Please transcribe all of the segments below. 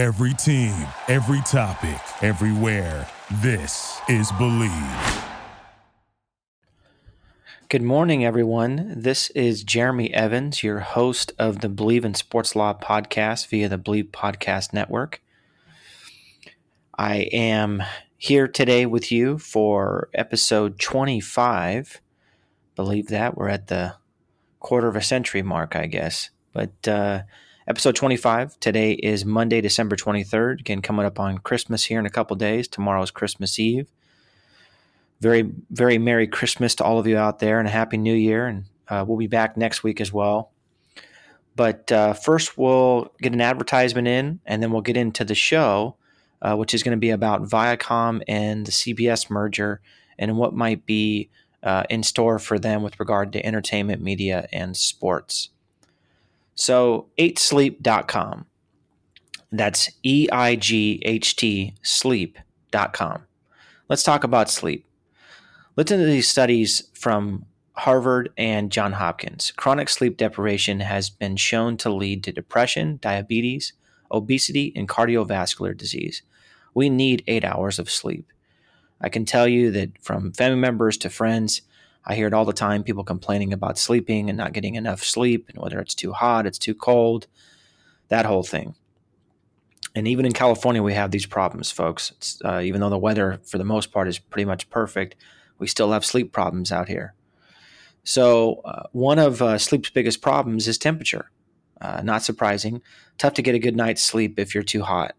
Every team, every topic, everywhere. This is Bleav. Good morning, everyone. This is Jeremy Evans, your host of the Bleav in Sports Law podcast via the Bleav Podcast Network. I am here today with you for episode 25. Believe that. We're at the quarter of a century mark, I guess. But uh, episode 25 today is Monday, December 23rd. Again, coming up on Christmas here in a couple days. Tomorrow is Christmas Eve very, very Merry Christmas to all of you out there and a Happy New Year. And uh, we'll be back next week as well. But uh, first, we'll get an advertisement in, and then we'll get into the show, uh, which is going to be about Viacom and the CBS merger and what might be uh, in store for them with regard to entertainment, media, and sports. So, 8sleep.com. That's E I G H T sleep.com. Let's talk about sleep. Listen to these studies from Harvard and John Hopkins. Chronic sleep deprivation has been shown to lead to depression, diabetes, obesity, and cardiovascular disease. We need eight hours of sleep. I can tell you that from family members to friends, I hear it all the time people complaining about sleeping and not getting enough sleep, and whether it's too hot, it's too cold, that whole thing. And even in California, we have these problems, folks. Uh, even though the weather, for the most part, is pretty much perfect, we still have sleep problems out here. So, uh, one of uh, sleep's biggest problems is temperature. Uh, not surprising. Tough to get a good night's sleep if you're too hot.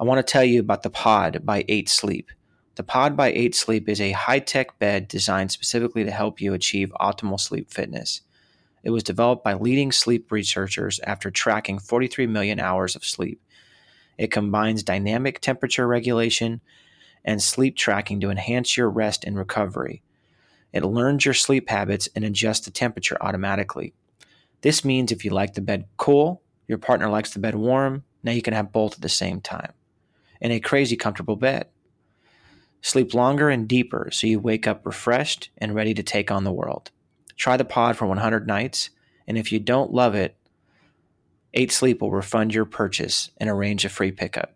I want to tell you about the Pod by 8 Sleep. The Pod by 8 Sleep is a high tech bed designed specifically to help you achieve optimal sleep fitness. It was developed by leading sleep researchers after tracking 43 million hours of sleep. It combines dynamic temperature regulation and sleep tracking to enhance your rest and recovery. It learns your sleep habits and adjusts the temperature automatically. This means if you like the bed cool, your partner likes the bed warm, now you can have both at the same time in a crazy comfortable bed. Sleep longer and deeper so you wake up refreshed and ready to take on the world. Try the pod for 100 nights, and if you don't love it, 8 Sleep will refund your purchase and arrange a free pickup.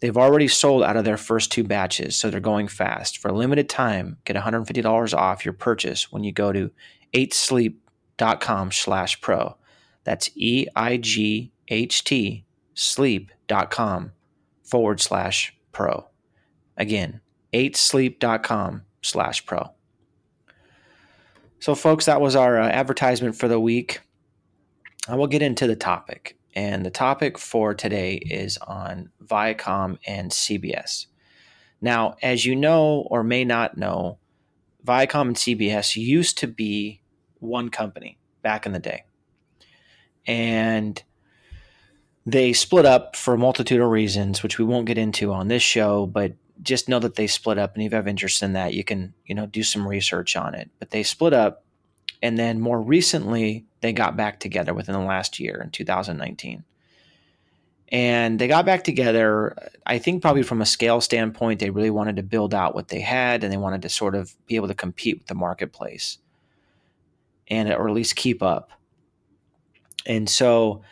They've already sold out of their first two batches, so they're going fast. For a limited time, get $150 off your purchase when you go to 8sleep.com slash pro. That's E-I-G-H-T sleep.com forward slash pro. Again, 8sleep.com slash pro. So, folks, that was our uh, advertisement for the week. I will get into the topic. And the topic for today is on Viacom and CBS. Now, as you know or may not know, Viacom and CBS used to be one company back in the day. And they split up for a multitude of reasons, which we won't get into on this show, but just know that they split up and if you have interest in that, you can, you know, do some research on it. But they split up and then more recently they got back together within the last year in 2019. And they got back together, I think probably from a scale standpoint, they really wanted to build out what they had and they wanted to sort of be able to compete with the marketplace and or at least keep up. And so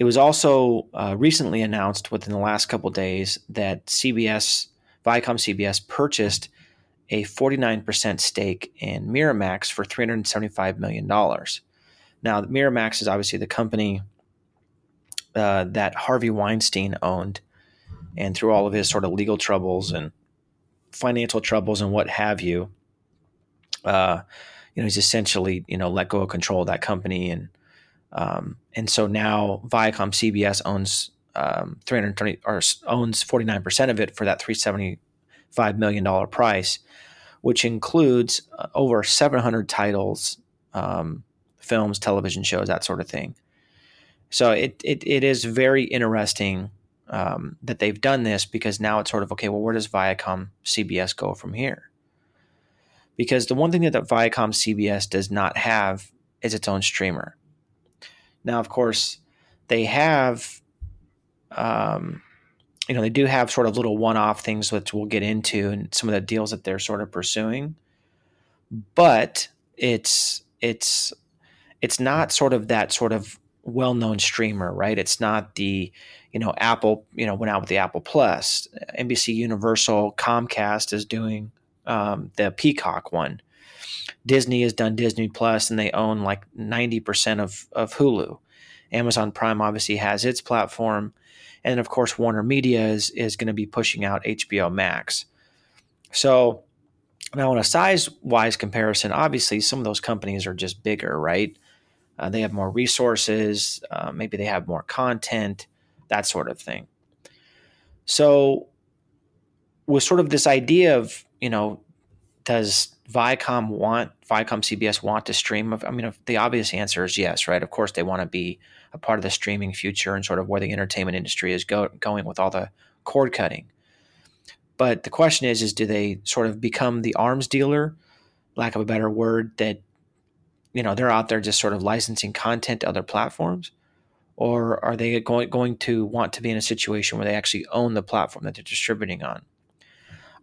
it was also uh, recently announced within the last couple days that CBS, Viacom CBS, purchased a 49% stake in Miramax for $375 million. Now, Miramax is obviously the company uh, that Harvey Weinstein owned, and through all of his sort of legal troubles and financial troubles and what have you, uh, you know, he's essentially you know let go of control of that company, and um, and so now Viacom CBS owns um, 320 or owns 49 percent of it for that 375 million dollar price, which includes uh, over 700 titles. Um, films, television shows, that sort of thing. So it it, it is very interesting um, that they've done this because now it's sort of okay. Well, where does Viacom CBS go from here? Because the one thing that the Viacom CBS does not have is its own streamer. Now, of course, they have, um, you know, they do have sort of little one-off things which we'll get into, and some of the deals that they're sort of pursuing. But it's it's it's not sort of that sort of well-known streamer, right? It's not the, you know, Apple, you know, went out with the Apple Plus. NBC Universal, Comcast is doing um, the Peacock one. Disney has done Disney Plus, and they own like ninety percent of of Hulu. Amazon Prime obviously has its platform, and of course Warner Media is is going to be pushing out HBO Max. So now, in a size wise comparison, obviously some of those companies are just bigger, right? Uh, they have more resources, uh, maybe they have more content, that sort of thing. So, with sort of this idea of, you know, does Viacom want, Viacom CBS want to stream? I mean, the obvious answer is yes, right? Of course, they want to be a part of the streaming future and sort of where the entertainment industry is go, going with all the cord cutting. But the question is, is do they sort of become the arms dealer, lack of a better word, that you know they're out there just sort of licensing content to other platforms, or are they going going to want to be in a situation where they actually own the platform that they're distributing on?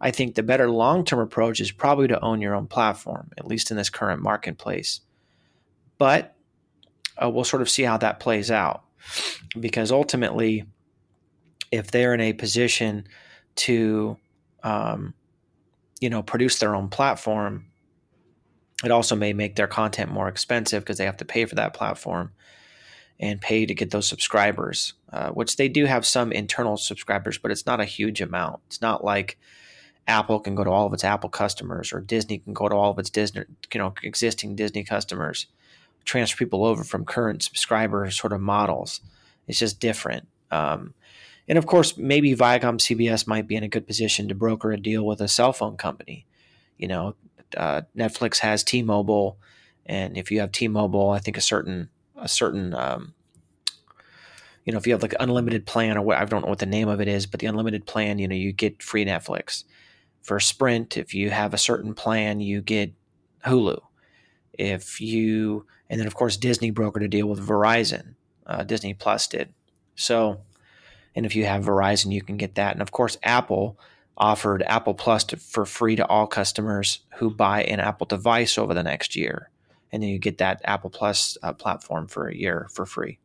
I think the better long term approach is probably to own your own platform, at least in this current marketplace. But uh, we'll sort of see how that plays out, because ultimately, if they're in a position to um, you know, produce their own platform, it also may make their content more expensive because they have to pay for that platform and pay to get those subscribers, uh, which they do have some internal subscribers, but it's not a huge amount. It's not like Apple can go to all of its Apple customers or Disney can go to all of its Disney, you know, existing Disney customers, transfer people over from current subscriber sort of models. It's just different. Um, and of course, maybe Viacom CBS might be in a good position to broker a deal with a cell phone company. You know, uh, Netflix has T-Mobile, and if you have T-Mobile, I think a certain a certain um, you know if you have like unlimited plan or what I don't know what the name of it is, but the unlimited plan, you know, you get free Netflix. For Sprint, if you have a certain plan, you get Hulu. If you and then of course Disney brokered a deal with Verizon. Uh, Disney Plus did. So and if you have Verizon, you can get that. And of course, Apple offered Apple Plus to, for free to all customers who buy an Apple device over the next year. And then you get that Apple Plus uh, platform for a year for free.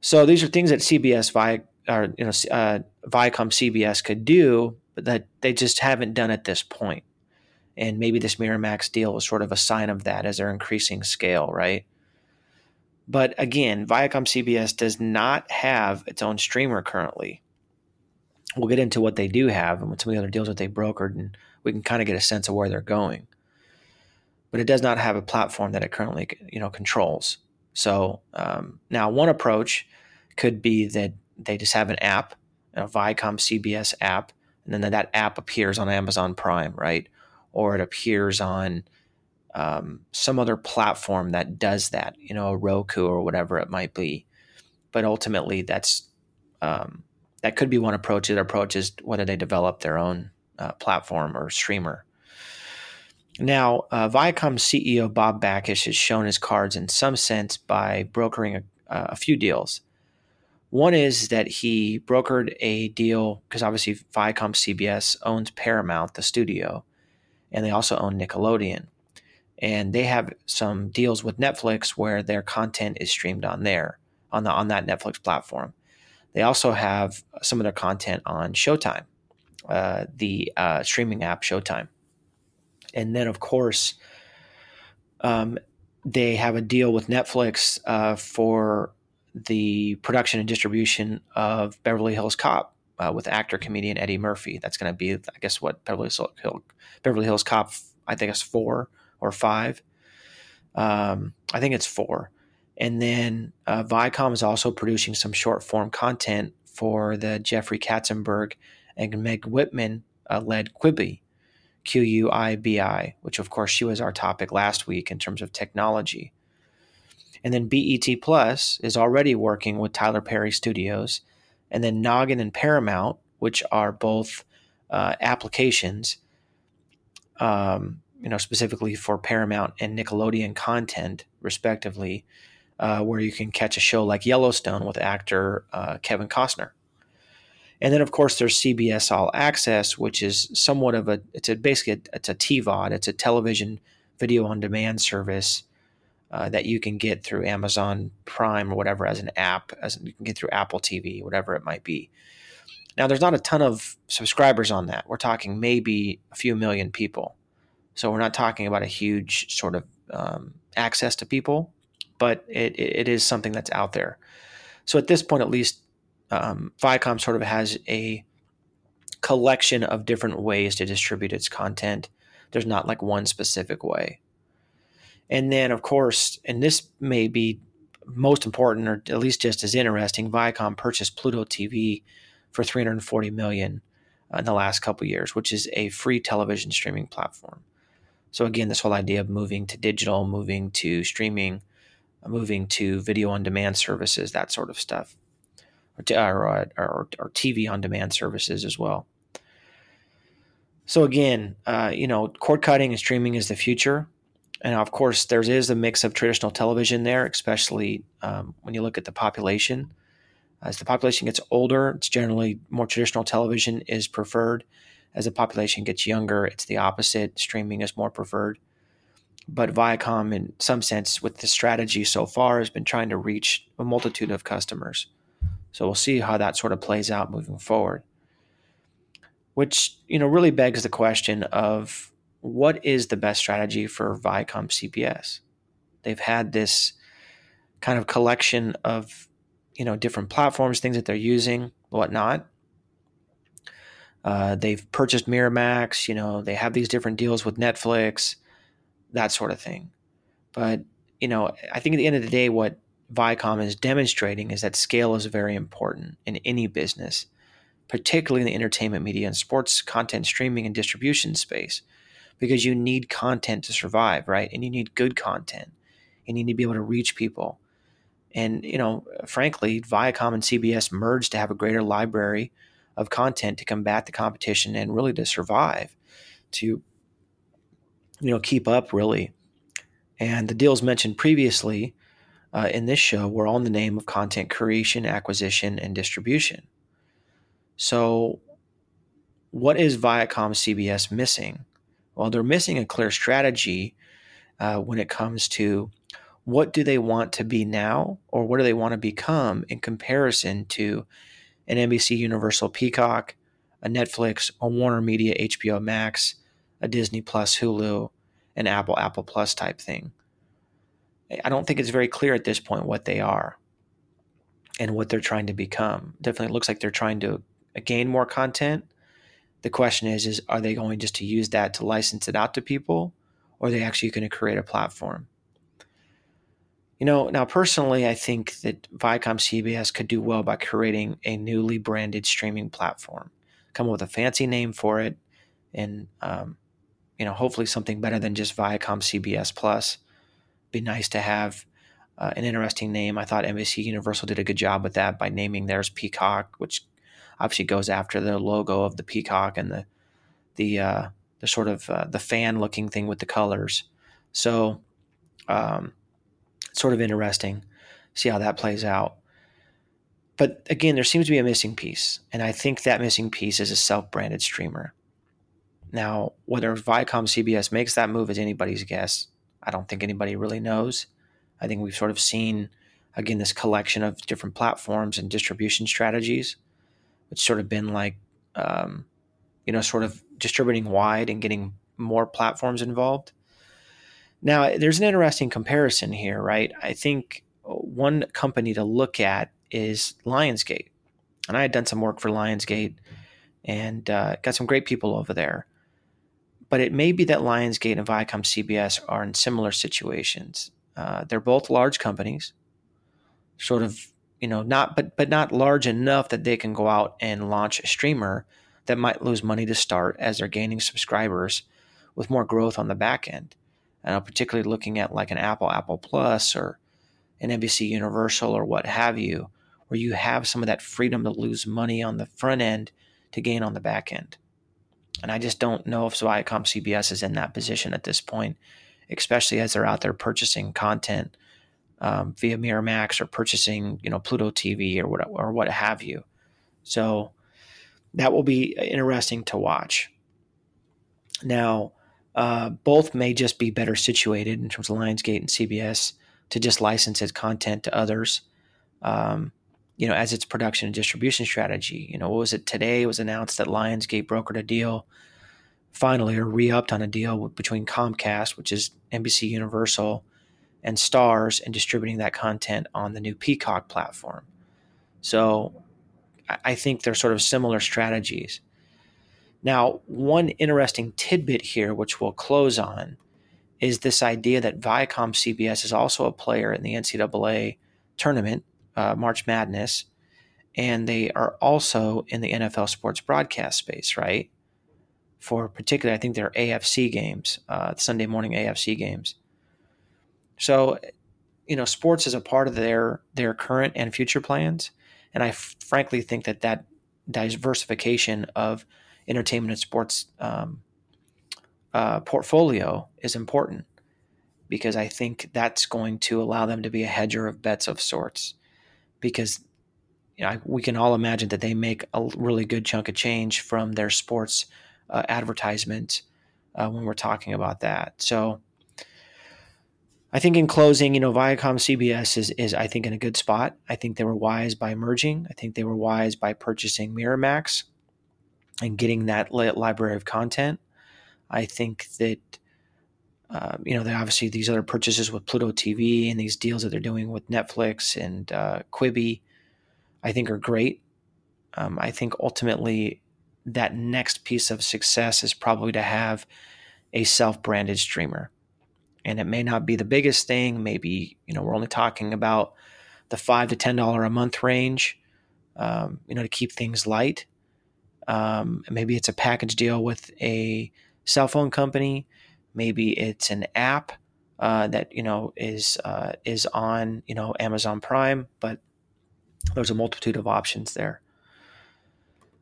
So these are things that CBS, Vi, or, you know, uh, Viacom CBS could do, but that they just haven't done at this point. And maybe this Miramax deal was sort of a sign of that as they're increasing scale, right? But again, Viacom CBS does not have its own streamer currently. We'll get into what they do have and some of the other deals that they brokered, and we can kind of get a sense of where they're going. But it does not have a platform that it currently, you know, controls. So um, now, one approach could be that they just have an app, a Viacom CBS app, and then that app appears on Amazon Prime, right? Or it appears on um, some other platform that does that, you know, a Roku or whatever it might be. But ultimately, that's um, that could be one approach. The approach is whether they develop their own uh, platform or streamer. Now, uh, Viacom CEO Bob Bakish has shown his cards in some sense by brokering a, a few deals. One is that he brokered a deal because obviously Viacom CBS owns Paramount, the studio, and they also own Nickelodeon and they have some deals with Netflix where their content is streamed on there on the on that Netflix platform. They also have some of their content on Showtime, uh, the uh, streaming app Showtime, and then of course, um, they have a deal with Netflix uh, for the production and distribution of Beverly Hills Cop uh, with actor comedian Eddie Murphy. That's going to be, I guess, what Beverly Hills, Beverly Hills Cop. I think it's four or five. Um, I think it's four. And then uh, Viacom is also producing some short form content for the Jeffrey Katzenberg and Meg Whitman uh, led Quibi, Q U I B I, which of course she was our topic last week in terms of technology. And then BET Plus is already working with Tyler Perry Studios, and then Noggin and Paramount, which are both uh, applications um, you know, specifically for Paramount and Nickelodeon content, respectively, uh, where you can catch a show like Yellowstone with actor uh, Kevin Costner. And then, of course, there's CBS All Access, which is somewhat of a it's a basically a, it's a TVOD, it's a television video on demand service uh, that you can get through Amazon Prime or whatever as an app, as you can get through Apple TV, whatever it might be. Now, there's not a ton of subscribers on that. We're talking maybe a few million people. So we're not talking about a huge sort of um, access to people, but it, it is something that's out there. So at this point, at least, um, Viacom sort of has a collection of different ways to distribute its content. There's not like one specific way. And then, of course, and this may be most important, or at least just as interesting, Viacom purchased Pluto TV for 340 million in the last couple years, which is a free television streaming platform. So again, this whole idea of moving to digital, moving to streaming, moving to video on demand services, that sort of stuff, or, to, or, or, or TV on demand services as well. So again, uh, you know, cord cutting and streaming is the future. And of course, there is a mix of traditional television there, especially um, when you look at the population. As the population gets older, it's generally more traditional television is preferred. As the population gets younger, it's the opposite. Streaming is more preferred. But Viacom, in some sense, with the strategy so far, has been trying to reach a multitude of customers. So we'll see how that sort of plays out moving forward. Which, you know, really begs the question of what is the best strategy for Viacom CBS? They've had this kind of collection of you know different platforms, things that they're using, whatnot. Uh, they've purchased Miramax. You know they have these different deals with Netflix, that sort of thing. But you know, I think at the end of the day, what Viacom is demonstrating is that scale is very important in any business, particularly in the entertainment media and sports content streaming and distribution space, because you need content to survive, right? And you need good content, and you need to be able to reach people. And, you know, frankly, Viacom and CBS merged to have a greater library of content to combat the competition and really to survive, to, you know, keep up really. And the deals mentioned previously uh, in this show were all in the name of content creation, acquisition, and distribution. So, what is Viacom CBS missing? Well, they're missing a clear strategy uh, when it comes to what do they want to be now or what do they want to become in comparison to an NBC Universal Peacock, a Netflix, a Warner Media HBO Max, a Disney Plus Hulu, an Apple Apple Plus type thing. I don't think it's very clear at this point what they are and what they're trying to become. Definitely looks like they're trying to gain more content. The question is is are they going just to use that to license it out to people or are they actually going to create a platform? You know, now personally, I think that Viacom CBS could do well by creating a newly branded streaming platform, come up with a fancy name for it, and um, you know, hopefully something better than just Viacom CBS Plus. Be nice to have uh, an interesting name. I thought NBC Universal did a good job with that by naming theirs Peacock, which obviously goes after the logo of the peacock and the the uh, the sort of uh, the fan looking thing with the colors. So. Um, sort of interesting. See how that plays out. But again, there seems to be a missing piece, and I think that missing piece is a self-branded streamer. Now, whether Viacom CBS makes that move is anybody's guess. I don't think anybody really knows. I think we've sort of seen again this collection of different platforms and distribution strategies, which sort of been like, um, you know, sort of distributing wide and getting more platforms involved. Now, there's an interesting comparison here, right? I think one company to look at is Lionsgate. And I had done some work for Lionsgate and uh, got some great people over there. But it may be that Lionsgate and Viacom CBS are in similar situations. Uh, they're both large companies, sort of, you know, not but but not large enough that they can go out and launch a streamer that might lose money to start as they're gaining subscribers with more growth on the back end and I'm particularly looking at like an Apple Apple Plus or an NBC Universal or what have you, where you have some of that freedom to lose money on the front end to gain on the back end. And I just don't know if Viacom CBS is in that position at this point, especially as they're out there purchasing content um, via Miramax or purchasing, you know, Pluto TV or what or what have you. So that will be interesting to watch. Now, uh, both may just be better situated in terms of Lionsgate and CBS to just license its content to others. Um, you know, as its production and distribution strategy. You know, what was it today? It was announced that Lionsgate brokered a deal, finally, or re-upped on a deal between Comcast, which is NBC Universal, and stars and distributing that content on the new Peacock platform. So, I think they're sort of similar strategies. Now, one interesting tidbit here, which we'll close on, is this idea that Viacom CBS is also a player in the NCAA tournament, uh, March Madness, and they are also in the NFL sports broadcast space, right? For particularly, I think they're AFC games, uh, Sunday morning AFC games. So, you know, sports is a part of their their current and future plans, and I f- frankly think that that diversification of entertainment and sports um, uh, portfolio is important because I think that's going to allow them to be a hedger of bets of sorts. Because you know, we can all imagine that they make a really good chunk of change from their sports uh, advertisement uh, when we're talking about that. So I think in closing, you know, Viacom CBS is, is I think in a good spot. I think they were wise by merging. I think they were wise by purchasing Miramax and getting that library of content. I think that uh, you know, obviously these other purchases with Pluto TV and these deals that they're doing with Netflix and uh, Quibi, I think are great. Um, I think ultimately that next piece of success is probably to have a self-branded streamer, and it may not be the biggest thing. Maybe you know we're only talking about the five to ten dollar a month range, um, you know, to keep things light. Um, maybe it's a package deal with a cell phone company. Maybe it's an app uh, that you know is uh, is on you know Amazon Prime, but there's a multitude of options there.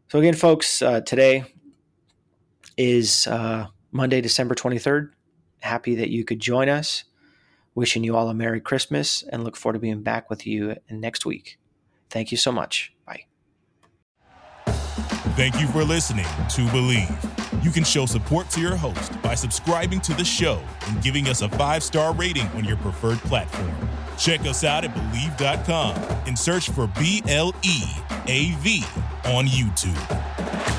So again, folks, uh, today is uh, Monday, December 23rd. Happy that you could join us. Wishing you all a Merry Christmas and look forward to being back with you next week. Thank you so much. Bye. Thank you for listening to Bleav. You can show support to your host by subscribing to the show and giving us a five star rating on your preferred platform. Check us out at Bleav.com and search for B L E A V on YouTube.